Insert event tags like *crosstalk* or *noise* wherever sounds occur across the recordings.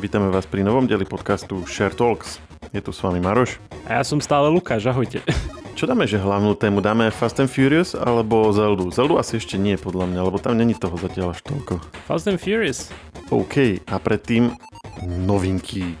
Vítame vás pri novom dieli podcastu Share Talks. Je tu s vami Maroš. A ja som stále Lukáš, ahojte. *laughs* Čo dáme, že hlavnú tému? Dáme Fast and Furious alebo Zeldu? Zeldu asi ešte nie, podľa mňa, lebo tam není toho zatiaľ až toľko. Fast and Furious. OK, a predtým novinky.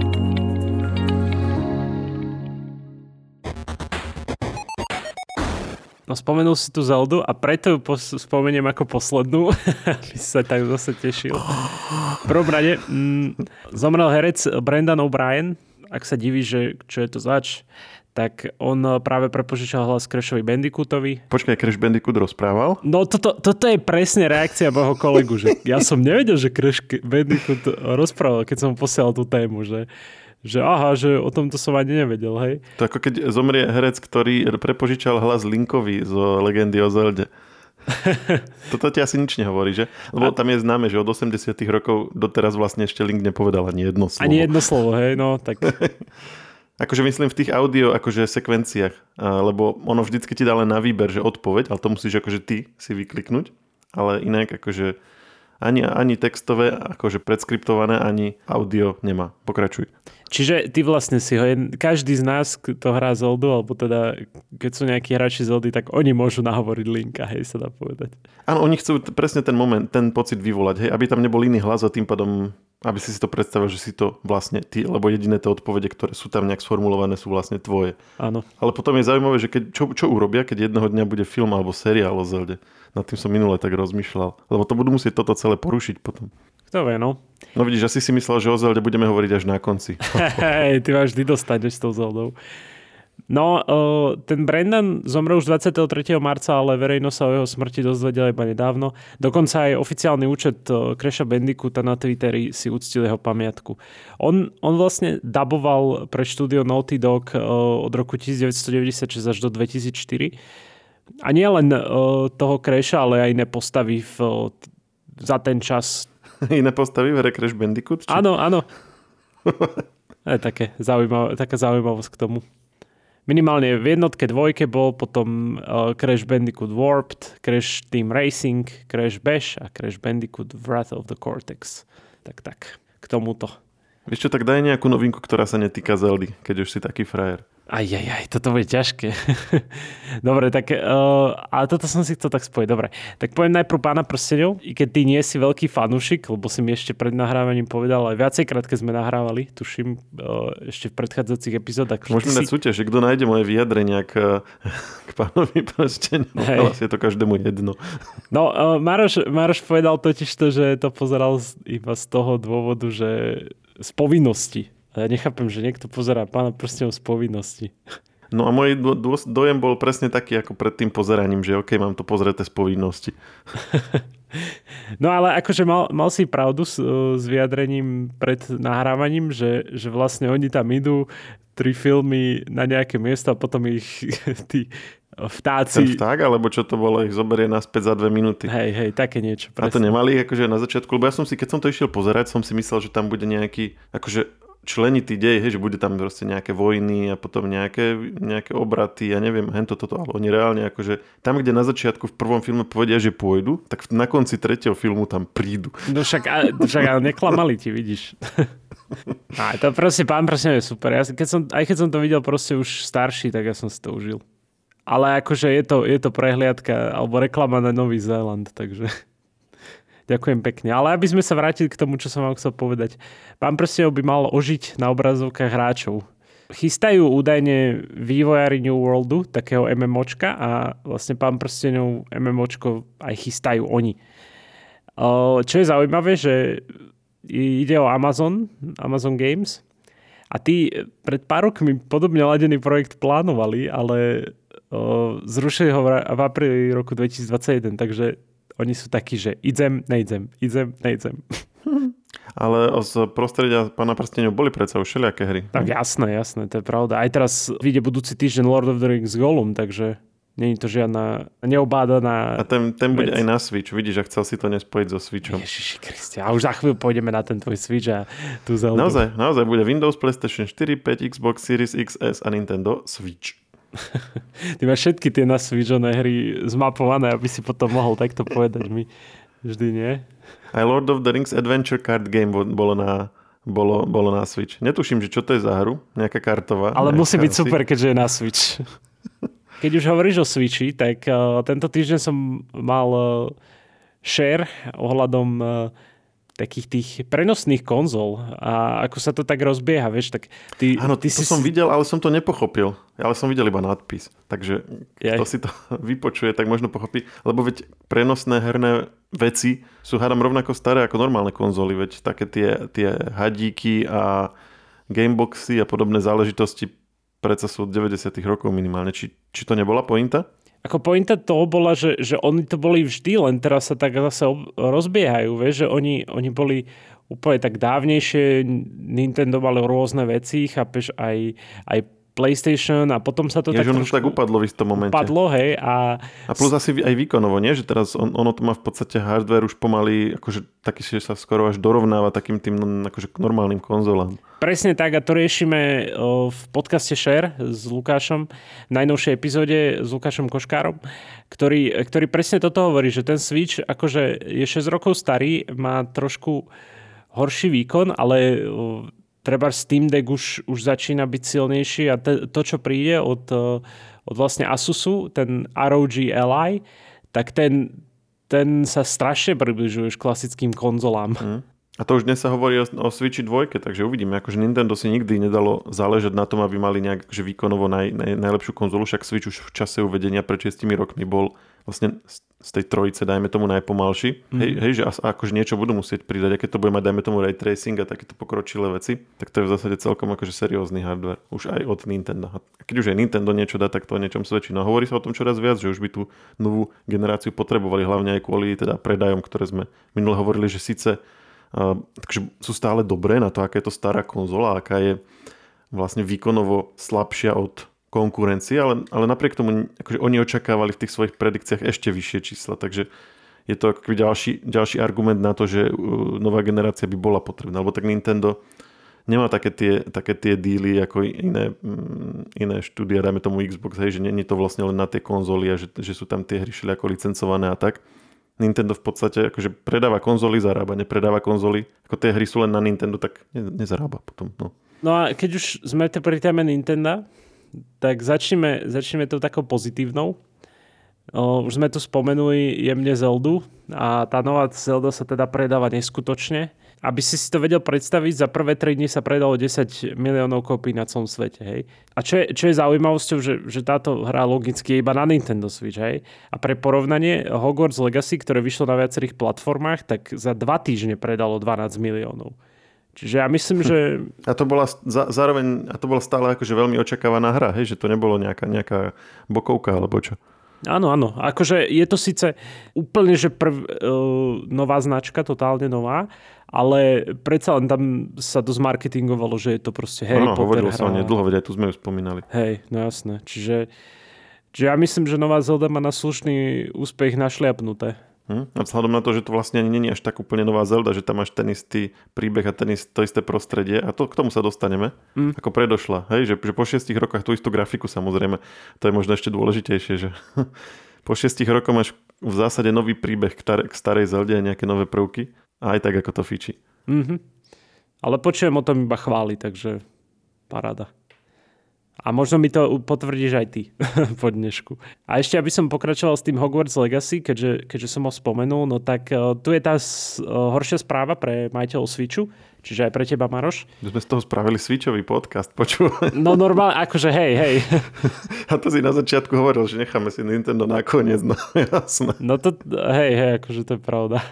No spomenul si tú Zeldu a preto ju pos- spomeniem ako poslednú, *laughs* aby sa tak zase tešil. V prvom rade mm, zomrel herec Brendan O'Brien, ak sa diví, že čo je to zač, tak on práve prepožičal hlas Crashovi Bandicootovi. Počkaj, Crash Bandicoot rozprával? No toto, toto je presne reakcia môjho kolegu, že ja som nevedel, že Crash Bandicoot rozprával, keď som posielal tú tému, že že aha, že o tomto som ani nevedel, hej. To ako keď zomrie herec, ktorý prepožičal hlas Linkovi zo legendy o Zelde. *laughs* Toto ti asi nič nehovorí, že? Lebo a... tam je známe, že od 80 rokov doteraz vlastne ešte Link nepovedal ani jedno slovo. Ani jedno slovo, hej, no tak... *laughs* akože myslím v tých audio akože sekvenciách, lebo ono vždycky ti dá len na výber, že odpoveď, ale to musíš akože ty si vykliknúť, ale inak akože ani, ani textové, akože predskriptované, ani audio nemá. Pokračuj. Čiže ty vlastne si ho, každý z nás, kto hrá Zeldu, alebo teda keď sú nejakí hráči Zeldy, tak oni môžu nahovoriť linka, hej, sa dá povedať. Áno, oni chcú presne ten moment, ten pocit vyvolať, hej, aby tam nebol iný hlas a tým pádom, aby si si to predstavil, že si to vlastne ty, lebo jediné tie odpovede, ktoré sú tam nejak sformulované, sú vlastne tvoje. Áno. Ale potom je zaujímavé, že keď, čo, čo urobia, keď jedného dňa bude film alebo seriál o Zelde. Nad tým som minule tak rozmýšľal. Lebo to budú musieť toto celé porušiť potom. Kto vie, no. No vidíš, asi si myslel, že o Zelde budeme hovoriť až na konci. *laughs* Hej, ty máš vždy dostaneš s tou Zeldou. No, uh, ten Brendan zomrel už 23. marca, ale verejnosť sa o jeho smrti dozvedela iba nedávno. Dokonca aj oficiálny účet uh, Crasha Bandicoota na Twitteri si uctil jeho pamiatku. On, on vlastne daboval pre štúdio Naughty Dog uh, od roku 1996 až do 2004. A nie len toho Crasha, ale aj iné postavy v, za ten čas *laughs* iné postavy v hre Crash Bandicoot? Či... Áno, áno. *laughs* je také zaujímavé, taká zaujímavosť k tomu. Minimálne v jednotke, dvojke bol potom uh, Crash Bandicoot Warped, Crash Team Racing, Crash Bash a Crash Bandicoot Wrath of the Cortex. Tak tak, k tomuto. Čo, tak daj nejakú novinku, ktorá sa netýka Zeldy, keď už si taký frajer. Aj, aj, aj, toto bude ťažké. *laughs* Dobre, tak, uh, ale toto som si chcel tak spojiť. Dobre, tak poviem najprv pána prstenov, i keď ty nie si veľký fanúšik, lebo si mi ešte pred nahrávaním povedal aj viacejkrát, keď sme nahrávali, tuším, uh, ešte v predchádzajúcich epizódach. Môžeme dať si... súťaž, že kto nájde moje vyjadrenia k, *laughs* k pánovi prstenu. Vlastne je to každému jedno. No, uh, Maroš, Maroš povedal totiž to, že to pozeral iba z toho dôvodu, že z povinnosti a ja nechápem, že niekto pozerá pána prstenov z povinnosti. No a môj dojem bol presne taký ako pred tým pozeraním, že OK, mám to pozrieť z povinnosti. *laughs* no ale akože mal, mal si pravdu s, s vyjadrením pred nahrávaním, že, že vlastne oni tam idú tri filmy na nejaké miesto a potom ich *laughs* tí vtáci... Ten vták, alebo čo to bolo, ich zoberie naspäť za dve minúty. Hej, hej, také niečo. Presne. A to nemali akože na začiatku, lebo ja som si, keď som to išiel pozerať, som si myslel, že tam bude nejaký, akože členitý dej, hej, že bude tam proste nejaké vojny a potom nejaké, nejaké obraty, ja neviem, hento toto, ale oni reálne akože tam, kde na začiatku v prvom filme povedia, že pôjdu, tak na konci tretieho filmu tam prídu. No však, však ale neklamali ti, vidíš. *laughs* A to proste, pán proste je super. Ja, keď som, aj keď som to videl proste už starší, tak ja som si to užil. Ale akože je to, je to prehliadka alebo reklama na Nový Zéland, takže... Ďakujem pekne. Ale aby sme sa vrátili k tomu, čo som vám chcel povedať. Pán Prstenov by mal ožiť na obrazovkách hráčov. Chystajú údajne vývojári New Worldu, takého MMOčka a vlastne pán Prstenov MMOčko aj chystajú oni. Čo je zaujímavé, že ide o Amazon, Amazon Games a tí pred pár rokmi podobne ladený projekt plánovali, ale zrušili ho v apríli roku 2021, takže oni sú takí, že idem, nejdem, idem, nejdem. *laughs* Ale z prostredia Pána prstenov boli predsa už všelijaké hry. Tak jasné, jasné, to je pravda. Aj teraz vyjde budúci týždeň Lord of the Rings Gollum, takže Není to žiadna neobádaná... A ten, ten bude vec. aj na Switch. Vidíš, že chcel si to nespojiť so Switchom. Ježiši Kristia. A už za chvíľu pôjdeme na ten tvoj Switch a tu Zelda. Naozaj, naozaj bude Windows, PlayStation 4, 5, Xbox Series XS a Nintendo Switch. *laughs* Ty máš všetky tie na Switchové hry zmapované, aby si potom mohol takto povedať mi. Vždy nie? Aj Lord of the Rings Adventure Card Game bolo na, bolo, bolo na Switch. Netuším, že čo to je za hru, nejaká kartová. Ale musí byť super, keďže je na Switch. *laughs* Keď už hovoríš o Switchi, tak uh, tento týždeň som mal uh, share ohľadom uh, takých tých prenosných konzol a ako sa to tak rozbieha, vieš, tak ty... Áno, ty to si... som videl, ale som to nepochopil. Ale som videl iba nadpis. Takže kto si to *laughs* vypočuje, tak možno pochopí. Lebo veď prenosné herné veci sú hádam rovnako staré ako normálne konzoly. Veď také tie, tie hadíky a gameboxy a podobné záležitosti predsa sú od 90 rokov minimálne. Či, či to nebola pointa? Ako pointa to bola, že, že oni to boli vždy, len teraz sa tak zase rozbiehajú, vieš, že oni, oni boli úplne tak dávnejšie, Nintendo malo rôzne veci, chápeš, aj, aj PlayStation a potom sa to ja, tak... ono tak upadlo v istom momente. Upadlo, hej. A, a plus asi aj výkonovo, nie? Že teraz on, ono to má v podstate hardware už pomaly, akože taký, že sa skoro až dorovnáva takým tým akože normálnym konzolám. Presne tak a to riešime v podcaste Share s Lukášom, v najnovšej epizóde s Lukášom Koškárom, ktorý, ktorý presne toto hovorí, že ten Switch akože je 6 rokov starý, má trošku horší výkon, ale treba Steam Deck už, už začína byť silnejší a te, to, čo príde od, eh, od vlastne Asusu, ten ROG Ally, tak ten, ten sa strašne približuje už klasickým konzolám. Mm. A to už dnes sa hovorí o, o Switchi 2, takže uvidíme. Akože Nintendo si nikdy nedalo záležať na tom, aby mali nejak akože výkonovo naj, naj, najlepšiu konzolu, však Switch už v čase uvedenia pred 6 rokmi bol vlastne z tej trojice, dajme tomu, najpomalší. Mm. Hej, hej, že akože niečo budú musieť pridať, aké to bude mať, dajme tomu, ray tracing a takéto pokročilé veci, tak to je v zásade celkom akože seriózny hardware. Už aj od Nintendo. A keď už aj Nintendo niečo dá, tak to o niečom svedčí. No hovorí sa o tom čoraz viac, že už by tú novú generáciu potrebovali, hlavne aj kvôli teda predajom, ktoré sme minule hovorili, že síce takže sú stále dobré na to, aká je to stará konzola, aká je vlastne výkonovo slabšia od konkurencie, ale, ale napriek tomu akože oni očakávali v tých svojich predikciách ešte vyššie čísla, takže je to ako ďalší, ďalší argument na to, že uh, nová generácia by bola potrebná, lebo tak Nintendo nemá také tie, také tie díly ako iné, mm, iné štúdia, dajme tomu Xbox, hej, že nie je to vlastne len na tie konzoly a že, že sú tam tie hry ako licencované a tak. Nintendo v podstate akože predáva konzoly, zarába, nepredáva konzoly. Ako tie hry sú len na Nintendo, tak ne, nezarába potom. No. no a keď už sme pri téme Nintendo, tak začneme, začneme to takou pozitívnou. Už sme tu spomenuli jemne Zeldu a tá nová Zelda sa teda predáva neskutočne. Aby si si to vedel predstaviť, za prvé 3 dní sa predalo 10 miliónov kópí na celom svete. Hej. A čo je, čo je zaujímavosťou, že, že táto hra logicky je iba na Nintendo Switch. Hej. A pre porovnanie Hogwarts Legacy, ktoré vyšlo na viacerých platformách, tak za 2 týždne predalo 12 miliónov. Čiže ja myslím, že... A to bola za, zároveň, a to bola stále akože veľmi očakávaná hra, hej? že to nebolo nejaká, nejaká bokovka alebo čo. Áno, áno. Akože je to síce úplne, že prv, uh, nová značka, totálne nová, ale predsa len tam sa dosť marketingovalo, že je to proste Harry ano, Potter hovorilo sa o nej dlho, veď aj tu sme ju spomínali. Hej, no jasné. Čiže, čiže ja myslím, že nová Zelda má na slušný úspech našliapnuté. Hm? A vzhľadom na to, že to vlastne ani není až tak úplne nová Zelda, že tam máš ten istý príbeh a ten ist, to isté prostredie a to, k tomu sa dostaneme, mm. ako predošla. Hej? Že, že po šiestich rokoch tú istú grafiku samozrejme, to je možno ešte dôležitejšie, že *laughs* po šiestich rokoch máš v zásade nový príbeh k, tar- k starej Zelde a nejaké nové prvky a aj tak ako to fičí. Mm-hmm. Ale počujem o tom iba chváli, takže paráda. A možno mi to potvrdíš aj ty *laughs* po dnešku. A ešte, aby som pokračoval s tým Hogwarts Legacy, keďže, keďže som ho spomenul, no tak uh, tu je tá uh, horšia správa pre majiteľov Switchu, čiže aj pre teba, Maroš. My sme z toho spravili Switchový podcast, počúvaj. No normálne, akože hej, hej. *laughs* A to si na začiatku hovoril, že necháme si Nintendo nakoniec, no jasné. No to, hej, hej, akože to je pravda.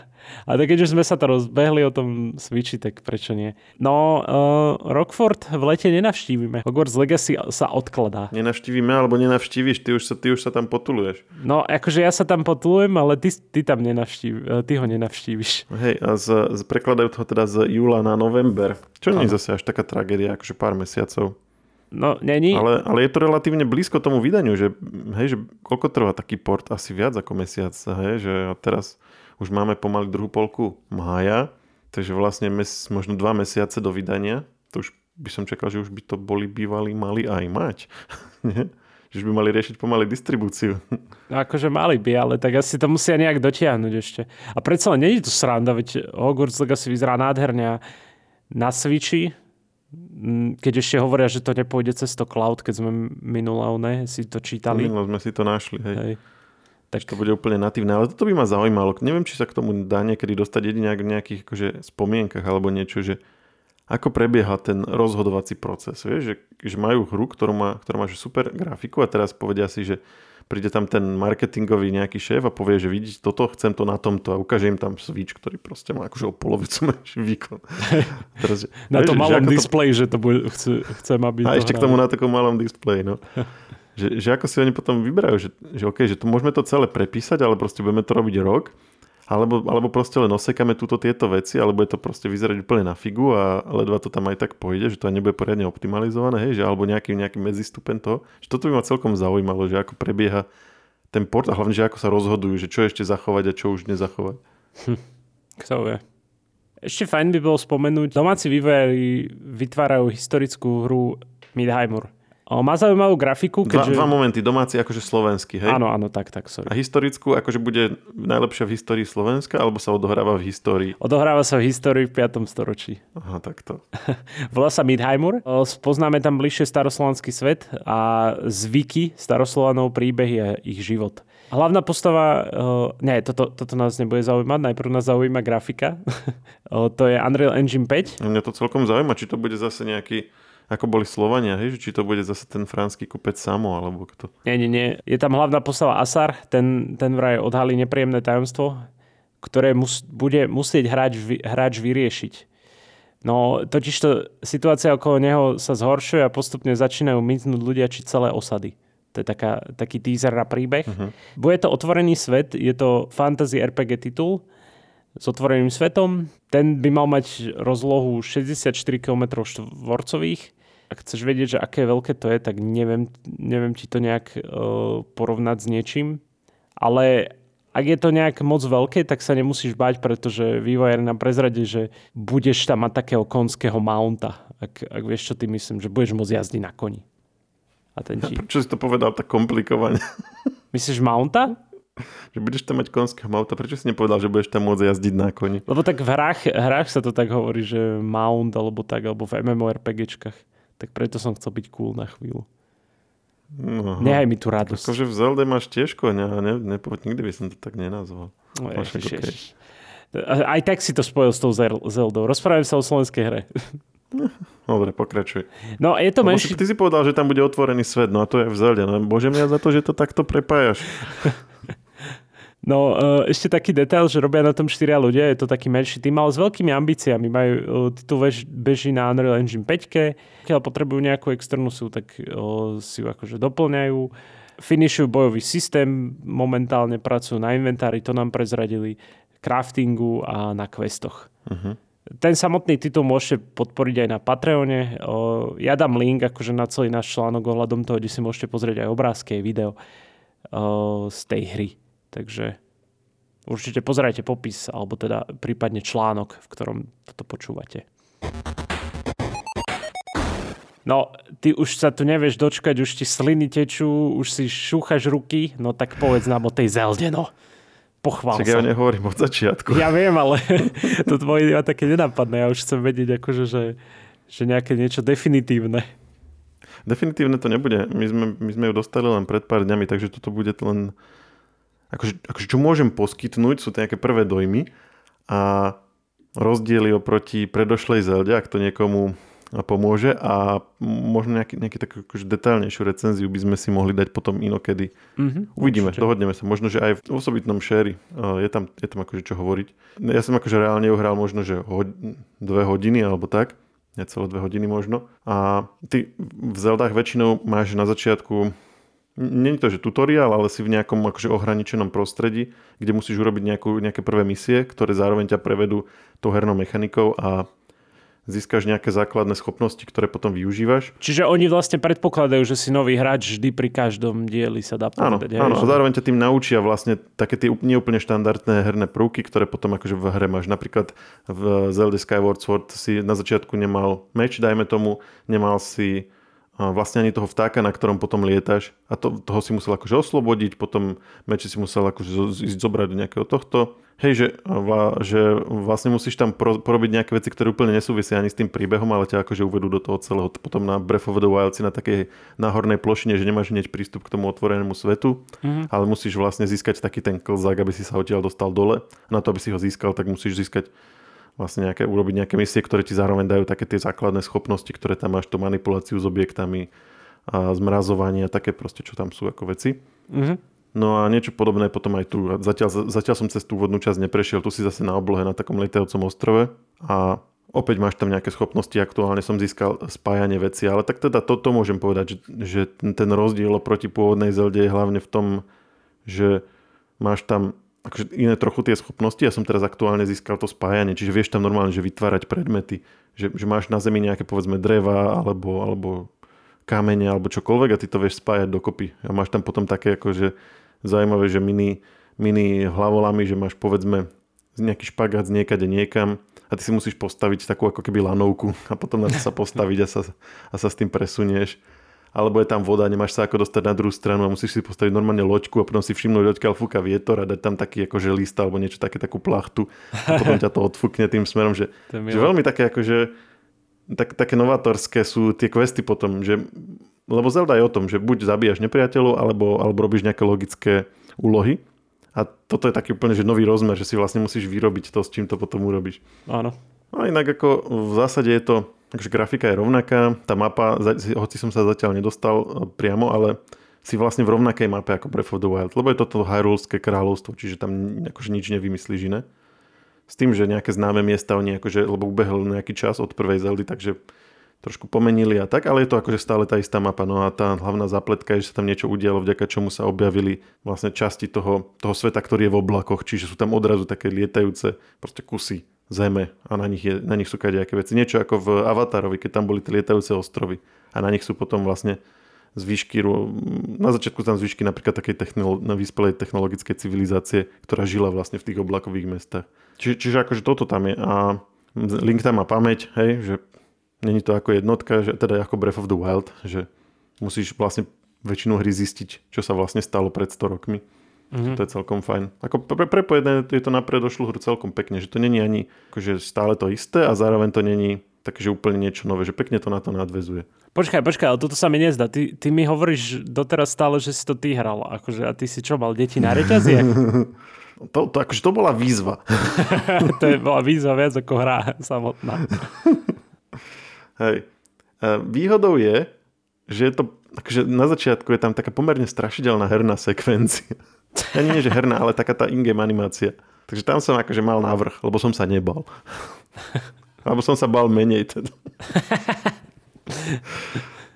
A tak keď už sme sa to rozbehli o tom Switchi, tak prečo nie? No, uh, Rockford v lete nenavštívime. Hogwarts Legacy sa odkladá. Nenavštívime alebo nenavštíviš, ty už sa, ty už sa tam potuluješ. No, akože ja sa tam potulujem, ale ty, ty tam nenavštív, uh, ty ho nenavštíviš. Hej, a z, z, prekladajú to teda z júla na november. Čo nie je zase až taká tragédia, akože pár mesiacov. No, není. Ale, ale je to relatívne blízko tomu vydaniu, že, hej, že koľko trvá taký port? Asi viac ako mesiac, hej, že teraz už máme pomaly druhú polku mája, takže vlastne mes, možno dva mesiace do vydania, to už by som čakal, že už by to boli bývali mali aj mať. *laughs* že by mali riešiť pomaly distribúciu. No akože mali by, ale tak asi to musia nejak dotiahnuť ešte. A predsa len nie je to sranda, veď Hogwarts Legacy vyzerá nádherne na Switchi, Mm, keď ešte hovoria, že to nepôjde cez to cloud, keď sme minulé ne, si to čítali. Minulo sme si to našli, hej. hej. Tak to bude úplne natívne, ale toto by ma zaujímalo. Neviem, či sa k tomu dá niekedy dostať jedine v nejakých akože, spomienkach alebo niečo, že ako prebieha ten rozhodovací proces. Vieš, že, že majú hru, ktorú má, ktorú má že super grafiku a teraz povedia si, že príde tam ten marketingový nejaký šéf a povie, že vidíte toto, chcem to na tomto a ukáže im tam switch, ktorý proste má akože o polovicu *laughs* menší výkon. Teraz, na tom malom displeji, to... že to bude, chce, chcem, aby A ešte hrali. k tomu na takom malom displeji, no. *laughs* že, že ako si oni potom vyberajú, že, že OK, že to môžeme to celé prepísať, ale proste budeme to robiť rok alebo, alebo proste len osekáme túto tieto veci, alebo je to proste vyzerať úplne na figu a ledva to tam aj tak pôjde, že to aj nebude poriadne optimalizované, hej, že alebo nejaký, nejaký medzistupen toho. Že toto by ma celkom zaujímalo, že ako prebieha ten port a hlavne, že ako sa rozhodujú, že čo ešte zachovať a čo už nezachovať. Hm, kto vie. Ešte fajn by bolo spomenúť, domáci vývojári vytvárajú historickú hru Midheimer. O, má zaujímavú grafiku. Keďže... Dva, dva momenty, domáci akože slovenský, hej? Áno, áno, tak, tak, sorry. A historickú akože bude najlepšia v histórii Slovenska, alebo sa odohráva v histórii? Odohráva sa v histórii v 5. storočí. Aha, takto. *laughs* Volá sa Midheimur. Poznáme tam bližšie staroslovanský svet a zvyky staroslovanov, príbehy a ich život. Hlavná postava, uh, nie, toto, toto nás nebude zaujímať, najprv nás zaujíma grafika. *laughs* uh, to je Unreal Engine 5. Mňa to celkom zaujíma, či to bude zase nejaký ako boli Slovania, hej? či to bude zase ten franský kupec Samo, alebo kto? Nie, nie, nie. Je tam hlavná postava Asar, ten, ten vraj odhalí nepríjemné tajomstvo, ktoré mus, bude musieť hráč, hráč vyriešiť. No, totižto situácia okolo neho sa zhoršuje a postupne začínajú miznúť ľudia či celé osady. To je taká, taký teaser na príbeh. Uh-huh. Bude to otvorený svet, je to fantasy RPG titul s otvoreným svetom. Ten by mal mať rozlohu 64 km štvorcových ak chceš vedieť, že aké veľké to je, tak neviem, neviem ti to nejak uh, porovnať s niečím. Ale ak je to nejak moc veľké, tak sa nemusíš bať, pretože vývojár nám prezradí, že budeš tam mať takého konského mounta. Ak, ak vieš, čo ty myslím, že budeš môcť jazdiť na koni. A ten ti... *laughs* Prečo si to povedal tak komplikovane? *laughs* Myslíš mounta? že budeš tam mať konského mounta, prečo si nepovedal, že budeš tam môcť jazdiť na koni? Lebo tak v hrách, hrách sa to tak hovorí, že mount alebo tak, alebo v MMORPGčkách. Tak preto som chcel byť cool na chvíľu. No, Nehaj mi tu radosť. Akože v Zelde máš tiež koňa, ne, ne, nikdy by som to tak nenazval. No, ježiš, okay. Aj tak si to spojil s tou Zeldou. Rozprávame sa o slovenskej hre. *laughs* Dobre, pokračuj. No, je to menší... Ty si povedal, že tam bude otvorený svet, no a to je v Zelde. No, bože mňa za to, že to takto prepájaš. *laughs* No, uh, ešte taký detail, že robia na tom štyria ľudia, je to taký menší tým, ale s veľkými ambíciami. Majú, uh, titul bež, beží na Unreal Engine 5, keď potrebujú nejakú externú sú, tak uh, si ju akože doplňajú. Finishujú bojový systém, momentálne pracujú na inventári, to nám prezradili, craftingu a na questoch. Uh-huh. Ten samotný titul môžete podporiť aj na Patreone. Ja dám link akože na celý náš článok ohľadom toho, kde si môžete pozrieť aj obrázky, aj video z tej hry. Takže určite pozerajte popis, alebo teda prípadne článok, v ktorom toto počúvate. No, ty už sa tu nevieš dočkať, už ti sliny tečú, už si šúchaš ruky, no tak povedz nám o tej Zelde, no. Pochvál Čak sa. ja nehovorím od začiatku. Ja viem, ale *laughs* to tvoje ja také nenapadne. Ja už chcem vedieť, akože, že, že nejaké niečo definitívne. Definitívne to nebude. My sme, my sme ju dostali len pred pár dňami, takže toto bude len akože, akože čo môžem poskytnúť, sú to nejaké prvé dojmy a rozdiely oproti predošlej Zelde, ak to niekomu pomôže a možno nejaký, nejaký takú akože detailnejšiu recenziu by sme si mohli dať potom inokedy. Mm-hmm, Uvidíme, určite. dohodneme sa. Možno, že aj v osobitnom share je tam, je tam akože čo hovoriť. Ja som akože reálne uhral možno, že ho, dve hodiny alebo tak, necelé dve hodiny možno. A ty v Zeldách väčšinou máš na začiatku nie je to, že tutoriál, ale si v nejakom akože ohraničenom prostredí, kde musíš urobiť nejakú, nejaké prvé misie, ktoré zároveň ťa prevedú tou hernou mechanikou a získaš nejaké základné schopnosti, ktoré potom využívaš. Čiže oni vlastne predpokladajú, že si nový hráč vždy pri každom dieli sa dá Áno, hej, áno, a zároveň ťa tým naučia vlastne také tie neúplne štandardné herné prvky, ktoré potom akože v hre máš. Napríklad v Zelda Skyward Sword si na začiatku nemal meč, dajme tomu, nemal si vlastne ani toho vtáka, na ktorom potom lietaš a to, toho si musel akože oslobodiť, potom meče si musel akože ísť zobrať do nejakého tohto. Hej, že, vla, že vlastne musíš tam pro, porobiť nejaké veci, ktoré úplne nesúvisia ani s tým príbehom, ale ťa akože uvedú do toho celého. Potom na Breath of the Wild si na takej náhornej plošine, že nemáš hneď prístup k tomu otvorenému svetu, Mhm. ale musíš vlastne získať taký ten klzák, aby si sa odtiaľ dostal dole. Na to, aby si ho získal, tak musíš získať vlastne nejaké, urobiť nejaké misie, ktoré ti zároveň dajú také tie základné schopnosti, ktoré tam máš, tú manipuláciu s objektami, a zmrazovanie a také proste, čo tam sú ako veci. Mhm. No a niečo podobné potom aj tu. Zatiaľ, zatiaľ som cez tú úvodnú časť neprešiel, tu si zase na oblohe na takom lietajúcom ostrove a opäť máš tam nejaké schopnosti, aktuálne som získal spájanie veci, ale tak teda toto môžem povedať, že, že ten rozdiel oproti pôvodnej Zelde je hlavne v tom, že máš tam akože iné trochu tie schopnosti. Ja som teraz aktuálne získal to spájanie, čiže vieš tam normálne, že vytvárať predmety, že, že máš na zemi nejaké povedzme dreva alebo, alebo kamene alebo čokoľvek a ty to vieš spájať dokopy. A máš tam potom také akože zaujímavé, že mini, mini hlavolami, že máš povedzme nejaký špagát z niekade niekam a ty si musíš postaviť takú ako keby lanovku a potom na to sa postaviť a sa, a sa s tým presunieš. Alebo je tam voda, nemáš sa ako dostať na druhú stranu a musíš si postaviť normálne loďku a potom si všimnúť, odkiaľ fúka vietor a dať tam taký akože list alebo niečo také, takú plachtu a potom ťa to odfúkne tým smerom, že, že veľmi také akože tak, také novatorské sú tie questy potom, že lebo Zelda je o tom, že buď zabíjaš nepriateľov, alebo, alebo robíš nejaké logické úlohy. A toto je taký úplne že nový rozmer, že si vlastne musíš vyrobiť to, s čím to potom urobíš. Áno. No a inak ako v zásade je to, takže grafika je rovnaká, tá mapa, hoci som sa zatiaľ nedostal e, priamo, ale si vlastne v rovnakej mape ako Breath of the Wild, lebo je toto Hyrulské kráľovstvo, čiže tam akože nič nevymyslíš iné. S tým, že nejaké známe miesta oni akože, lebo ubehol nejaký čas od prvej Zeldy, takže trošku pomenili a tak, ale je to akože stále tá istá mapa. No a tá hlavná zapletka je, že sa tam niečo udialo, vďaka čomu sa objavili vlastne časti toho, toho sveta, ktorý je v oblakoch, čiže sú tam odrazu také lietajúce proste kusy zeme a na nich, je, na nich sú kadejaké veci. Niečo ako v Avatarovi, keď tam boli tie lietajúce ostrovy a na nich sú potom vlastne zvyšky, na začiatku tam zvyšky napríklad takej technolo- na vyspelej technologickej civilizácie, ktorá žila vlastne v tých oblakových mestách. Čiže, čiže akože toto tam je a Link tam má pamäť, hej, že není to ako jednotka, že, teda ako Breath of the Wild, že musíš vlastne väčšinu hry zistiť, čo sa vlastne stalo pred 100 rokmi. Mhm. To je celkom fajn. Ako pre, prepojené je to na predošlú hru celkom pekne, že to není ani akože stále to isté a zároveň to není také, že úplne niečo nové, že pekne to na to nadvezuje. Počkaj, počkaj, ale toto sa mi nezdá. Ty, ty mi hovoríš doteraz stále, že si to ty hral. Akože, a ty si čo, mal deti na reťaziach? *laughs* To, to, akože to bola výzva. *laughs* to je, bola výzva viac ako hra samotná. *laughs* Hej. A výhodou je, že je to, akože na začiatku je tam taká pomerne strašidelná herná sekvencia. Ani nie, že herná, ale taká tá in-game animácia. Takže tam som akože mal návrh, lebo som sa nebal. Alebo som sa bal menej teda.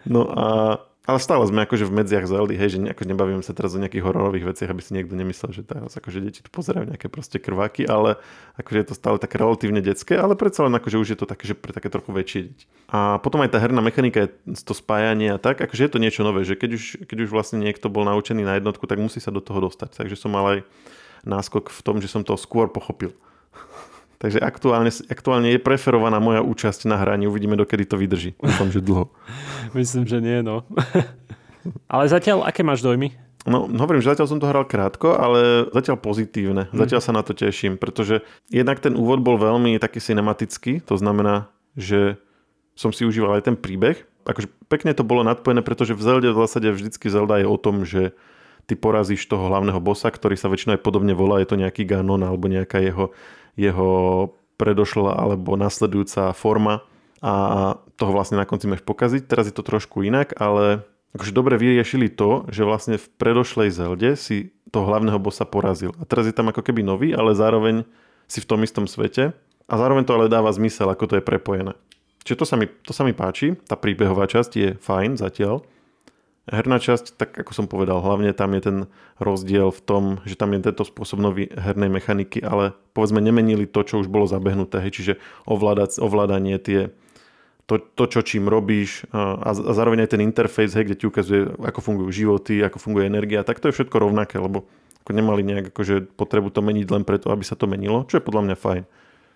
No a ale stále sme akože v medziach Zeldy, hej, že nejako nebavím sa teraz o nejakých hororových veciach, aby si niekto nemyslel, že teraz akože deti tu pozerajú nejaké proste krváky, ale akože je to stále také relatívne detské, ale predsa len akože už je to také, že pre také trochu väčšie deti. A potom aj tá herná mechanika, je to spájanie a tak, akože je to niečo nové, že keď už, keď už vlastne niekto bol naučený na jednotku, tak musí sa do toho dostať. Takže som mal aj náskok v tom, že som to skôr pochopil. Takže aktuálne, aktuálne je preferovaná moja účasť na hraní. Uvidíme, dokedy to vydrží. Dúfam, že dlho. *laughs* Myslím, že nie, no. *laughs* ale zatiaľ, aké máš dojmy? No, hovorím, že zatiaľ som to hral krátko, ale zatiaľ pozitívne. Zatiaľ sa na to teším, pretože jednak ten úvod bol veľmi taký cinematický, to znamená, že som si užíval aj ten príbeh. Akože pekne to bolo nadpojené, pretože v Zelde v zásade vždycky Zelda je o tom, že ty porazíš toho hlavného bossa, ktorý sa väčšinou aj podobne volá, je to nejaký Ganon alebo nejaká jeho, jeho predošlá alebo nasledujúca forma a toho vlastne na konci máš pokaziť. Teraz je to trošku inak, ale akože dobre vyriešili to, že vlastne v predošlej Zelde si toho hlavného bossa porazil. A teraz je tam ako keby nový, ale zároveň si v tom istom svete a zároveň to ale dáva zmysel, ako to je prepojené. Čiže to sa mi, to sa mi páči, tá príbehová časť je fajn zatiaľ. Herná časť, tak ako som povedal, hlavne tam je ten rozdiel v tom, že tam je tento spôsob nový hernej mechaniky, ale povedzme nemenili to, čo už bolo zabehnuté, hej, čiže ovládať, ovládanie tie, to, to, čo čím robíš a, a zároveň aj ten interfejs, hej, kde ti ukazuje, ako fungujú životy, ako funguje energia, tak to je všetko rovnaké, lebo ako nemali nejak akože potrebu to meniť len preto, aby sa to menilo, čo je podľa mňa fajn.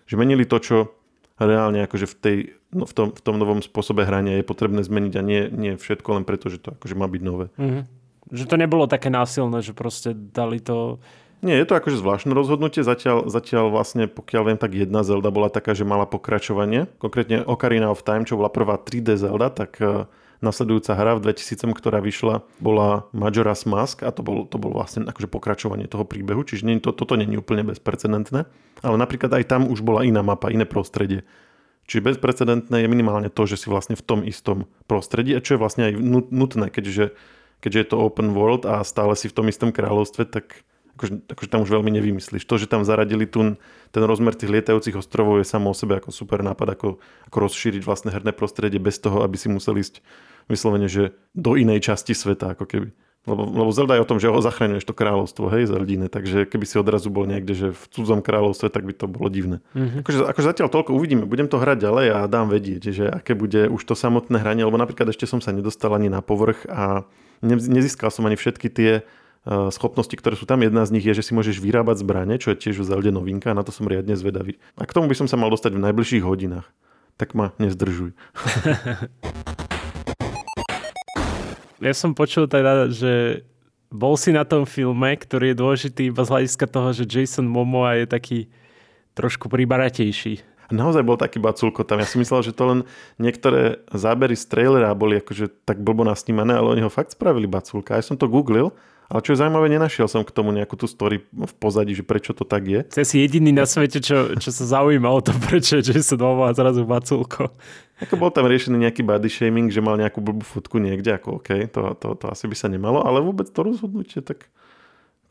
Že menili to, čo reálne akože v, tej, no, v, tom, v tom novom spôsobe hrania je potrebné zmeniť a nie, nie všetko len preto, že to akože má byť nové. Mm-hmm. Že to nebolo také násilné, že proste dali to nie, je to akože zvláštne rozhodnutie. Zatiaľ, zatiaľ vlastne, pokiaľ viem, tak jedna Zelda bola taká, že mala pokračovanie. Konkrétne Ocarina of Time, čo bola prvá 3D Zelda, tak uh, nasledujúca hra v 2000, ktorá vyšla, bola Majora's Mask a to bol, to bol vlastne akože pokračovanie toho príbehu, čiže to, toto není úplne bezprecedentné. Ale napríklad aj tam už bola iná mapa, iné prostredie. Čiže bezprecedentné je minimálne to, že si vlastne v tom istom prostredí a čo je vlastne aj nutné, keďže, keďže je to open world a stále si v tom istom kráľovstve, tak akože, akože tam už veľmi nevymyslíš. To, že tam zaradili tu ten rozmer tých lietajúcich ostrovov je samo o sebe ako super nápad, ako, ako rozšíriť vlastné herné prostredie bez toho, aby si musel ísť vyslovene, že do inej časti sveta, ako keby. Lebo, lebo Zelda je o tom, že ho zachraňuješ to kráľovstvo, hej, Zeldine, takže keby si odrazu bol niekde, že v cudzom kráľovstve, tak by to bolo divné. Mm-hmm. Akože, akože zatiaľ toľko uvidíme, budem to hrať ďalej a dám vedieť, že aké bude už to samotné hranie, lebo napríklad ešte som sa nedostal ani na povrch a nezískal som ani všetky tie schopnosti, ktoré sú tam. Jedna z nich je, že si môžeš vyrábať zbranie, čo je tiež v Zelde novinka, na to som riadne zvedavý. A k tomu by som sa mal dostať v najbližších hodinách. Tak ma nezdržuj. *laughs* ja som počul teda, že bol si na tom filme, ktorý je dôležitý iba z hľadiska toho, že Jason Momoa je taký trošku pribaratejší. Naozaj bol taký baculko tam. Ja som myslel, že to len niektoré zábery z trailera boli akože tak blbo nasnímané, ale oni ho fakt spravili baculka. Ja som to googlil ale čo je zaujímavé, nenašiel som k tomu nejakú tú story v pozadí, že prečo to tak je. Si si jediný na svete, čo, čo sa zaujíma o to, prečo je Jason Momoa zrazu baculko. Ako bol tam riešený nejaký body shaming, že mal nejakú blbú fotku niekde, ako OK, to, to, to asi by sa nemalo, ale vôbec to rozhodnutie, tak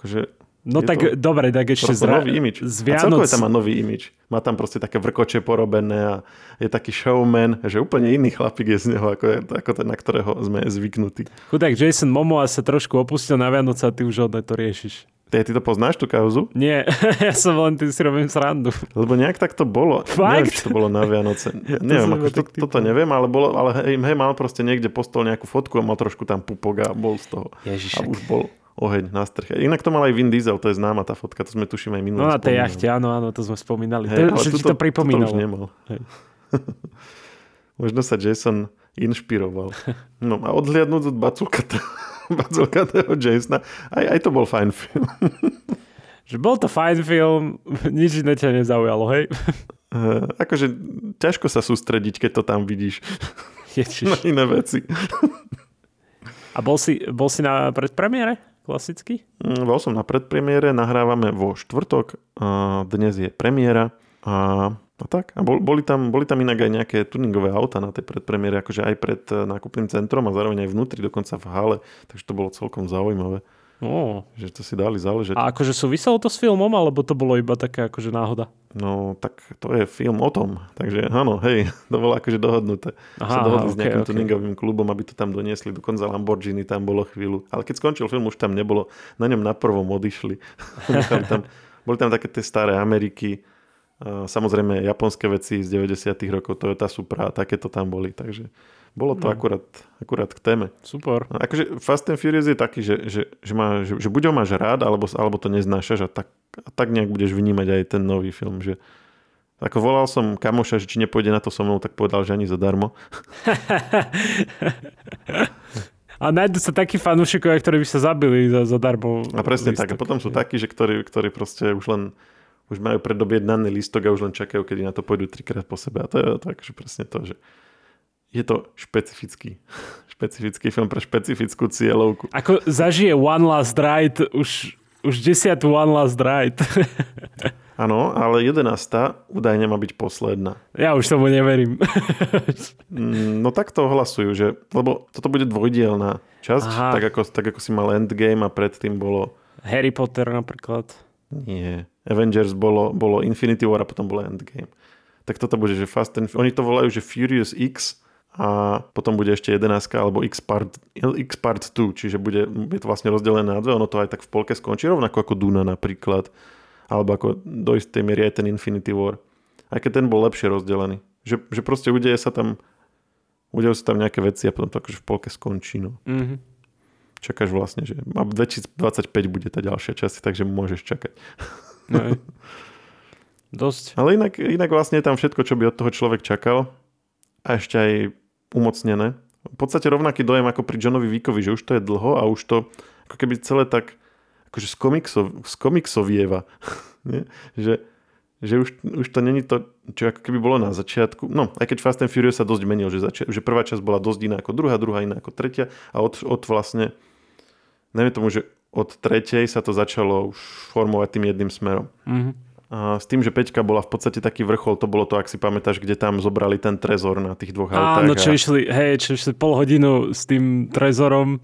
akože No je tak to dobre, tak ešte zra... nový imič. Z Vianoc... A celkové tam má nový imič. Má tam proste také vrkoče porobené a je taký showman, že úplne iný chlapík je z neho, ako, je, ako ten, na ktorého sme zvyknutí. Chudák Jason Momoa sa trošku opustil na Vianoce a ty už od to riešiš. Ty, ty to poznáš, tú kauzu? Nie, *laughs* ja som len ty si robím srandu. Lebo nejak tak to bolo. Fakt? Neviem, či to bolo na Vianoce. *laughs* To neviem, ako to, toto neviem, ale, bolo, ale hej, hej, mal proste niekde postol nejakú fotku a mal trošku tam pupok a bol z toho. Ježišek. A už bol oheň na strche. Inak to mal aj Vin Diesel, to je známa tá fotka, to sme tuším aj minulé No na tej jachte, áno, áno, to sme spomínali. Hey, to, ale tuto, to pripomínalo. Už nemal. Hej. *laughs* Možno sa Jason inšpiroval. No a odhliadnúť od baculkatého *laughs* Jasona, aj, aj to bol fajn film. *laughs* že bol to fajn film, nič iné ťa nezaujalo, hej? Uh, akože ťažko sa sústrediť, keď to tam vidíš. Ježiš. Na iné veci. A bol si, bol si na predpremiére? Klasicky? Mm, bol som na predpremiére, nahrávame vo štvrtok, dnes je premiéra a, a tak. A bol, boli, tam, boli tam inak aj nejaké tuningové auta na tej predpremiére, akože aj pred e, nákupným centrom a zároveň aj vnútri, dokonca v hale, takže to bolo celkom zaujímavé. Oh. Že to si dali záležať. A akože súviselo to s filmom, alebo to bolo iba také akože náhoda? No, tak to je film o tom. Takže áno, hej, *laughs* to bolo akože dohodnuté. Aha, sa dohodli okay, s nejakým okay. tuningovým klubom, aby to tam doniesli. Dokonca Lamborghini tam bolo chvíľu. Ale keď skončil film, už tam nebolo. Na ňom na prvom odišli. *laughs* tam, boli tam také tie staré Ameriky, samozrejme japonské veci z 90 rokov, Toyota Supra, takéto tam boli. Takže bolo to no. akurát, akurát k téme. Super. No, akože Fast and Furious je taký, že, že, že, má, že, že buď ho máš rád, alebo, alebo to neznášaš a tak, a tak nejak budeš vnímať aj ten nový film. Že, ako volal som kamoša, že či nepôjde na to so mnou, tak povedal, že ani zadarmo. *laughs* a nájdú sa takí fanúšikovia, ktorí by sa zabili za, zadarmo. A presne listok. tak. A potom sú takí, že ktorí, ktorí proste už len už majú predobjednaný listok a už len čakajú, kedy na to pôjdu trikrát po sebe. A to je tak, že presne to, že je to špecifický, *laughs* špecifický film pre špecifickú cieľovku. Ako zažije One Last Ride, už, už desiatú One Last Ride. *laughs* Áno, ale 11. údajne má byť posledná. Ja už tomu neverím. Mm, no tak to ohlasujú, že, lebo toto bude dvojdielná časť, tak ako, tak ako si mal Endgame a predtým bolo... Harry Potter napríklad. Nie. Avengers bolo, bolo Infinity War a potom bolo Endgame. Tak toto bude, že Fast and... Oni to volajú, že Furious X a potom bude ešte 11 alebo X part, X part 2, čiže bude, je to vlastne rozdelené na dve, ono to aj tak v polke skončí, rovnako ako Duna napríklad alebo ako do istej miery aj ten Infinity War. Aj keď ten bol lepšie rozdelený. Že, že proste udeje sa tam udejú sa tam nejaké veci a potom to akože v polke skončí. No. Mm-hmm. Čakáš vlastne, že 2025 bude tá ďalšia časť, takže môžeš čakať. No, *laughs* Dosť. Ale inak, inak vlastne je tam všetko, čo by od toho človek čakal a ešte aj umocnené. V podstate rovnaký dojem ako pri Johnovi Víkovi, že už to je dlho a už to ako keby celé tak akože z, komiksov, z komiksovieva. *laughs* že, že už, už to není to, čo ako keby bolo na začiatku. No, aj keď Fast and Furious sa dosť menil, že, zači- že prvá časť bola dosť iná ako druhá, druhá iná ako tretia a od, od vlastne, neviem tomu, že od tretej sa to začalo už formovať tým jedným smerom. Mm-hmm. A s tým, že Peťka bola v podstate taký vrchol, to bolo to, ak si pamätáš, kde tam zobrali ten trezor na tých dvoch autách. Áno, čo a... išli, hej, čo išli pol hodinu s tým trezorom,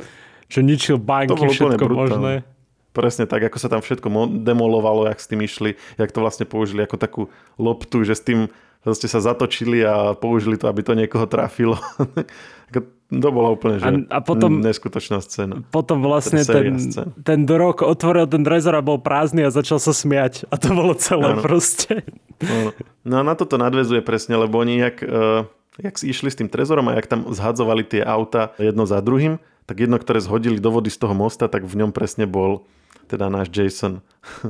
čo ničil banky, všetko možné. Presne tak, ako sa tam všetko demolovalo, jak s tým išli, jak to vlastne použili ako takú loptu, že s tým vlastne sa zatočili a použili to, aby to niekoho trafilo. *laughs* to bola úplne že a, a potom, neskutočná scéna. Potom vlastne ten, ten Dorok otvoril ten drezor a bol prázdny a začal sa smiať. A to bolo celé ano. proste. No, no a na toto nadvezuje presne, lebo oni jak, uh, jak si išli s tým trezorom a jak tam zhadzovali tie auta jedno za druhým, tak jedno, ktoré zhodili do vody z toho mosta, tak v ňom presne bol teda náš Jason.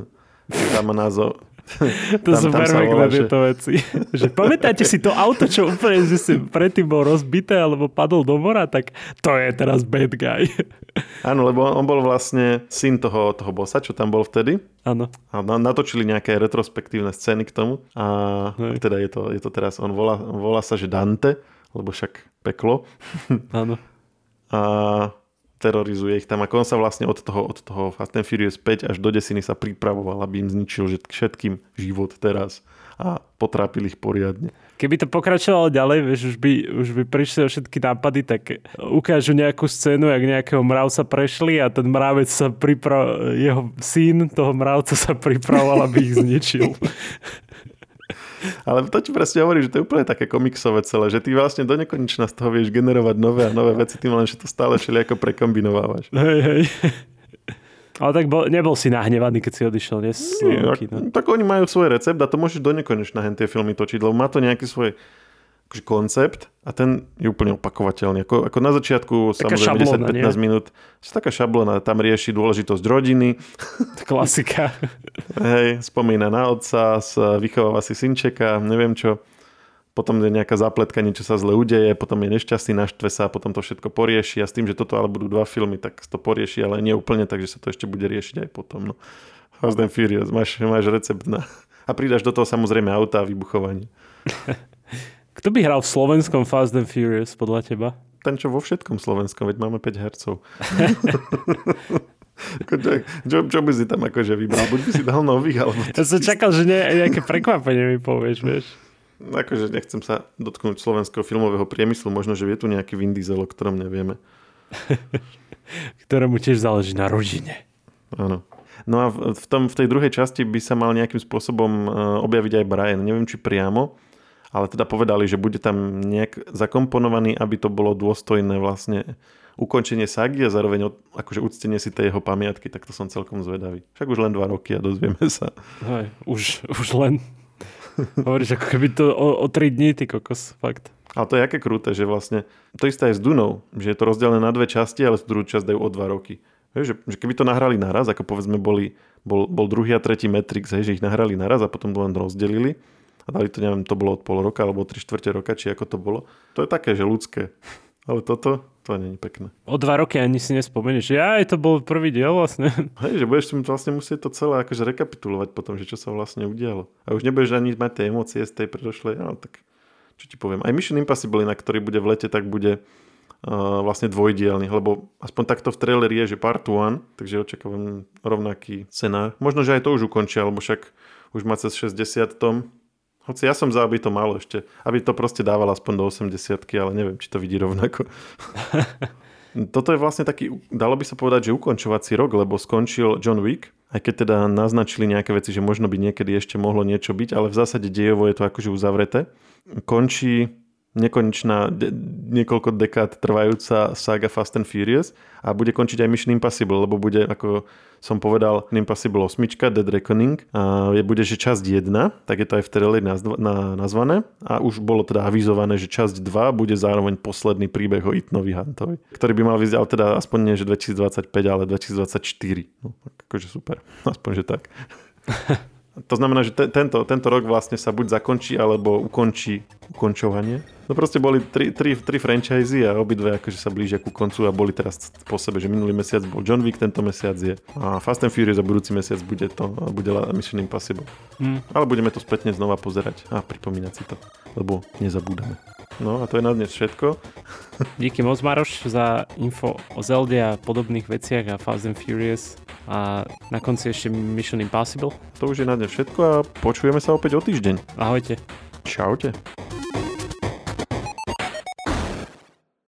*laughs* tam má názov, to tam, sú tam perfektné tieto že... veci. *laughs* že pamätáte si to auto, čo úplne že si predtým bol rozbité alebo padol do mora, tak to je teraz bad guy. *laughs* Áno, lebo on bol vlastne syn toho, toho bossa, čo tam bol vtedy. Áno. A natočili nejaké retrospektívne scény k tomu. A Hej. teda je to, je to teraz, on volá, volá sa, že Dante, lebo však peklo. Áno. *laughs* A terorizuje ich tam. Ako on sa vlastne od toho, od toho Fast and Furious 5 až do desiny sa pripravoval, aby im zničil všetkým život teraz a potrápil ich poriadne. Keby to pokračovalo ďalej, vieš, už by, už by prišli o všetky nápady, tak ukážu nejakú scénu, jak nejakého mravca prešli a ten mravec sa pripravoval, jeho syn toho mravca sa pripravoval, aby ich zničil. *laughs* Ale to ti presne hovorí, že to je úplne také komiksové celé, že ty vlastne do nekonečna z toho vieš generovať nové a nové veci, tým len, že to stále ako prekombinovávaš. Hej, hej. Ale tak bol, nebol si nahnevaný, keď si odišiel, nie? Nie, tak, tak oni majú svoj recept a to môžeš do nekonečna hen tie filmy točiť, lebo má to nejaký svoj akože koncept a ten je úplne opakovateľný. Ako, ako na začiatku, taká samozrejme 10-15 minút, taká šablona, tam rieši dôležitosť rodiny. *laughs* Klasika. Hej, spomína na otca, vychováva si synčeka, neviem čo. Potom je nejaká zapletka, niečo sa zle udeje, potom je nešťastný, naštve sa, potom to všetko porieši a s tým, že toto ale budú dva filmy, tak to porieši, ale nie úplne, takže sa to ešte bude riešiť aj potom. No. Fast and Furious, máš, máš recept na... A pridaš do toho samozrejme auta a vybuchovanie. *laughs* Kto by hral v slovenskom Fast and Furious podľa teba? Ten, čo vo všetkom slovenskom, veď máme 5 hercov. *laughs* čo, čo, by si tam akože vybral? Buď by si dal nových, alebo... Ja som čakal, že ne, nejaké prekvapenie mi povieš, vieš. Akože nechcem sa dotknúť slovenského filmového priemyslu, možno, že je tu nejaký Vin Diesel, o ktorom nevieme. *laughs* Ktorému tiež záleží na rodine. Áno. No a v, tom, v tej druhej časti by sa mal nejakým spôsobom e, objaviť aj Brian. Neviem, či priamo, ale teda povedali, že bude tam nejak zakomponovaný, aby to bolo dôstojné vlastne ukončenie sagy a zároveň od, akože uctenie si tej jeho pamiatky, tak to som celkom zvedavý. Však už len dva roky a dozvieme sa. Hej, už, už len. Hovoríš, ako keby to o, o tri dní, ty kokos, fakt. Ale to je aké krúte, že vlastne to isté aj s Dunou, že je to rozdelené na dve časti, ale druhú časť dajú o dva roky. Hej, že, že keby to nahrali naraz, ako povedzme boli, bol, bol druhý a tretí Matrix, hej, že ich nahrali naraz a potom to len rozdelili, a dali to, neviem, to bolo od pol roka alebo od 3 čtvrte roka, či ako to bolo. To je také, že ľudské. Ale toto, to je pekné. O dva roky ani si nespomenieš. Ja, aj to bol prvý diel vlastne. *laughs* Hej, že budeš vlastne musieť to celé akože rekapitulovať potom, že čo sa vlastne udialo. A už nebudeš ani mať tie emócie z tej predošlej, no tak čo ti poviem. Aj Mission Impossible, na ktorý bude v lete, tak bude uh, vlastne dvojdielny, lebo aspoň takto v traileri je, že part 1, takže očakávam rovnaký scenár. Možno, že aj to už ukončia, lebo však už má cez 60 tom. Hoci ja som za, aby to malo ešte, aby to proste dával aspoň do 80 ale neviem, či to vidí rovnako. *laughs* Toto je vlastne taký, dalo by sa povedať, že ukončovací rok, lebo skončil John Wick, aj keď teda naznačili nejaké veci, že možno by niekedy ešte mohlo niečo byť, ale v zásade dejovo je to akože uzavreté. Končí nekonečná, de- niekoľko dekád trvajúca saga Fast and Furious a bude končiť aj Mission Impossible, lebo bude, ako som povedal, Impossible 8, Dead Reckoning a je, bude, že časť 1, tak je to aj v traileri nazv- na, nazvané a už bolo teda avizované, že časť 2 bude zároveň posledný príbeh o Itnovi Huntovi, ktorý by mal vyzerať teda aspoň nie, že 2025, ale 2024. No, akože super, *laughs* aspoň, že tak. *laughs* To znamená, že te, tento, tento rok vlastne sa buď zakončí, alebo ukončí ukončovanie. No proste boli tri, tri, tri franchise a obidve akože sa blížia ku koncu a boli teraz po sebe, že minulý mesiac bol John Wick, tento mesiac je a Fast and Furious a budúci mesiac bude to, bude Mission Impossible. Mm. Ale budeme to spätne znova pozerať a pripomínať si to, lebo nezabúdame. No a to je na dnes všetko. *laughs* Díky moc Maroš za info o Zelde a podobných veciach a Fast and Furious a na konci ešte Mission Impossible. To už je na dnes všetko a počujeme sa opäť o týždeň. Ahojte. Čaute.